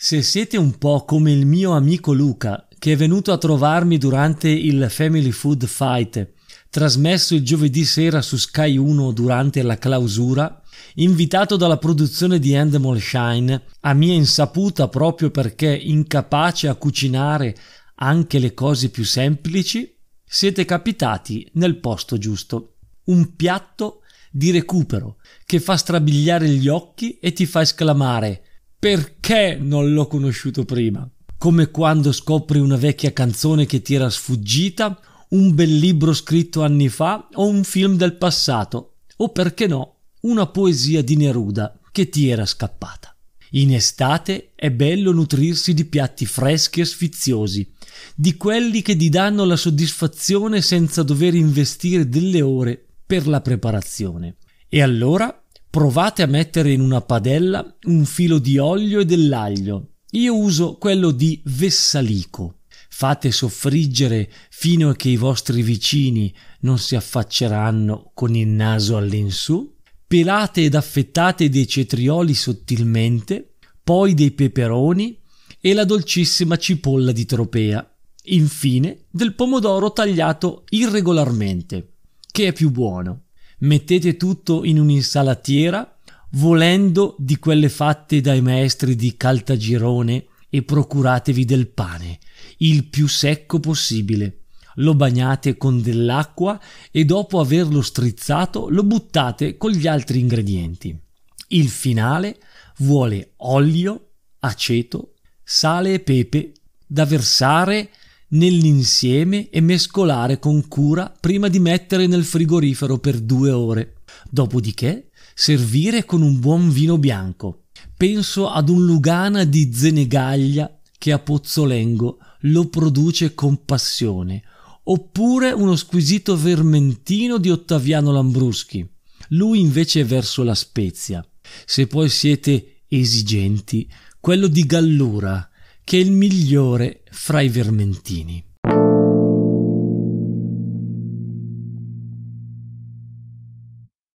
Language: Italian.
Se siete un po' come il mio amico Luca, che è venuto a trovarmi durante il Family Food Fight, trasmesso il giovedì sera su Sky 1 durante la clausura, invitato dalla produzione di Endemol Shine, a mia insaputa proprio perché incapace a cucinare anche le cose più semplici, siete capitati nel posto giusto. Un piatto di recupero che fa strabiliare gli occhi e ti fa esclamare perché non l'ho conosciuto prima? Come quando scopri una vecchia canzone che ti era sfuggita, un bel libro scritto anni fa o un film del passato, o perché no, una poesia di Neruda che ti era scappata. In estate è bello nutrirsi di piatti freschi e sfiziosi, di quelli che ti danno la soddisfazione senza dover investire delle ore per la preparazione. E allora provate a mettere in una padella un filo di olio e dell'aglio. Io uso quello di Vessalico. Fate soffriggere fino a che i vostri vicini non si affacceranno con il naso all'insù. Pelate ed affettate dei cetrioli sottilmente, poi dei peperoni e la dolcissima cipolla di tropea. Infine del pomodoro tagliato irregolarmente, che è più buono. Mettete tutto in un'insalatiera, volendo di quelle fatte dai maestri di Caltagirone e procuratevi del pane, il più secco possibile. Lo bagnate con dell'acqua e dopo averlo strizzato lo buttate con gli altri ingredienti. Il finale vuole olio, aceto, sale e pepe da versare nell'insieme e mescolare con cura prima di mettere nel frigorifero per due ore. Dopodiché servire con un buon vino bianco. Penso ad un Lugana di Zenegaglia che a Pozzolengo lo produce con passione, oppure uno squisito vermentino di Ottaviano Lambruschi. Lui invece è verso la Spezia. Se poi siete esigenti, quello di Gallura, che è il migliore fra i vermentini.